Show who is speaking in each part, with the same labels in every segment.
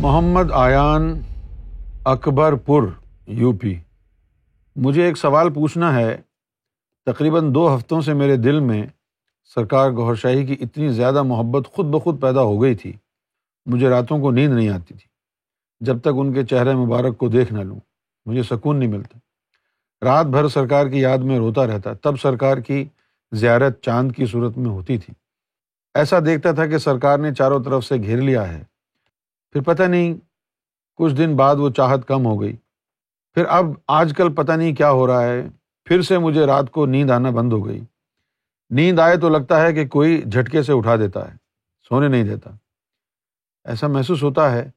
Speaker 1: محمد آیان اکبر پور، U P. مجھے ایک سوال پوچھنا ہے، تقریباً دو ہفتوں سے میرے دل میں سرکار گور شاہی کی اتنی زیادہ محبت خود بخود پیدا ہو گئی تھی، مجھے راتوں کو نیند نہیں آتی تھی۔ جب تک ان کے چہرے مبارک کو دیکھ نہ لوں، مجھے سکون نہیں ملتا۔ رات بھر سرکار کی یاد میں روتا رہتا، تب سرکار کی زیارت چاند کی صورت میں ہوتی تھی۔ ایسا دیکھتا تھا کہ سرکار نے چاروں طرف سے گھیر لیا ہے۔ پھر پتہ نہیں، کچھ دن بعد وہ چاہت کم ہو گئی۔ پھر اب آج کل پتہ نہیں کیا ہو رہا ہے۔ پھر سے مجھے رات کو نیند آنا بند ہو گئی۔ نیند آئے تو لگتا ہے کہ کوئی جھٹکے سے اٹھا دیتا ہے، سونے نہیں دیتا۔ ایسا محسوس ہوتا ہے،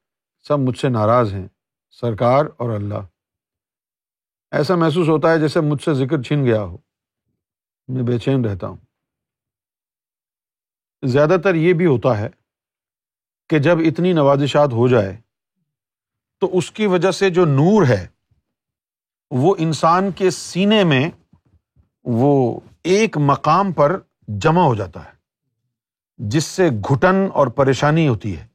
Speaker 1: سب مجھ سے ناراض ہیں، سرکار اور اللہ۔ ایسا محسوس ہوتا ہے جیسے مجھ سے ذکر چھن گیا ہو۔ میں بے چین رہتا ہوں۔ زیادہ تر یہ بھی ہوتا ہے کہ جب اتنی نوازشات ہو جائے تو اس کی وجہ سے جو نور ہے، وہ انسان کے سینے میں وہ ایک مقام پر جمع ہو جاتا ہے، جس سے گھٹن اور پریشانی ہوتی ہے۔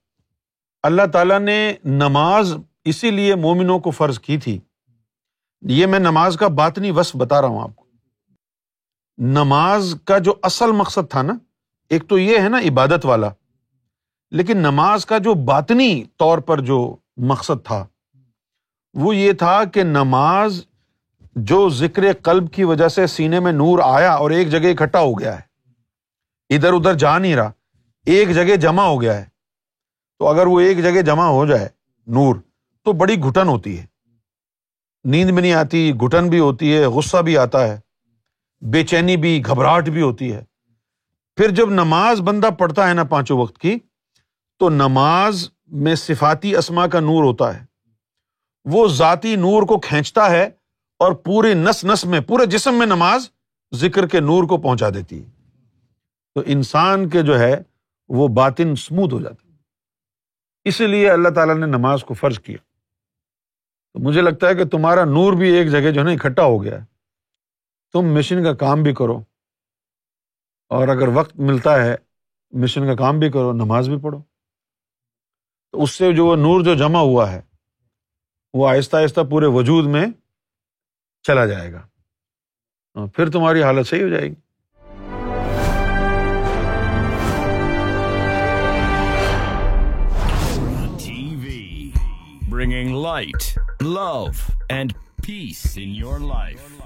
Speaker 1: اللہ تعالیٰ نے نماز اسی لیے مومنوں کو فرض کی تھی۔ یہ میں نماز کا باطنی وصف بتا رہا ہوں آپ کو۔ نماز کا جو اصل مقصد تھا نا، ایک تو یہ ہے نا عبادت والا۔ لیکن نماز کا جو باطنی طور پر جو مقصد تھا، وہ یہ تھا کہ نماز جو ذکر قلب کی وجہ سے سینے میں نور آیا اور ایک جگہ اکٹھا ہو گیا ہے، ادھر ادھر جا نہیں رہا، ایک جگہ جمع ہو گیا ہے۔ تو اگر وہ ایک جگہ جمع ہو جائے نور، تو بڑی گھٹن ہوتی ہے۔ نیند بھی نہیں آتی، گھٹن بھی ہوتی ہے، غصہ بھی آتا ہے، بے چینی بھی، گھبراہٹ بھی ہوتی ہے۔ پھر جب نماز بندہ پڑھتا ہے نا پانچوں وقت کی تو نماز میں صفاتی اسما کا نور ہوتا ہے۔ وہ ذاتی نور کو کھینچتا ہے اور پورے نس نس میں، پورے جسم میں نماز ذکر کے نور کو پہنچا دیتی ہے۔ تو انسان کے جو ہے، وہ باطن اسموتھ ہو جاتی اسی لیے اللہ تعالیٰ نے نماز کو فرض کیا۔ تو مجھے لگتا ہے کہ تمہارا نور بھی ایک جگہ جو ہے نا اکٹھا ہو گیا ہے۔ تم مشین کا کام بھی کرو۔ اور اگر وقت ملتا ہے، مشین کا کام بھی کرو، نماز بھی پڑھو۔ تو اس سے جو وہ نور جو جمع ہوا ہے، وہ آہستہ آہستہ پورے وجود میں چلا جائے گا۔ پھر تمہاری حالت صحیح ہو جائے گی۔
Speaker 2: Bringing light love and peace in your life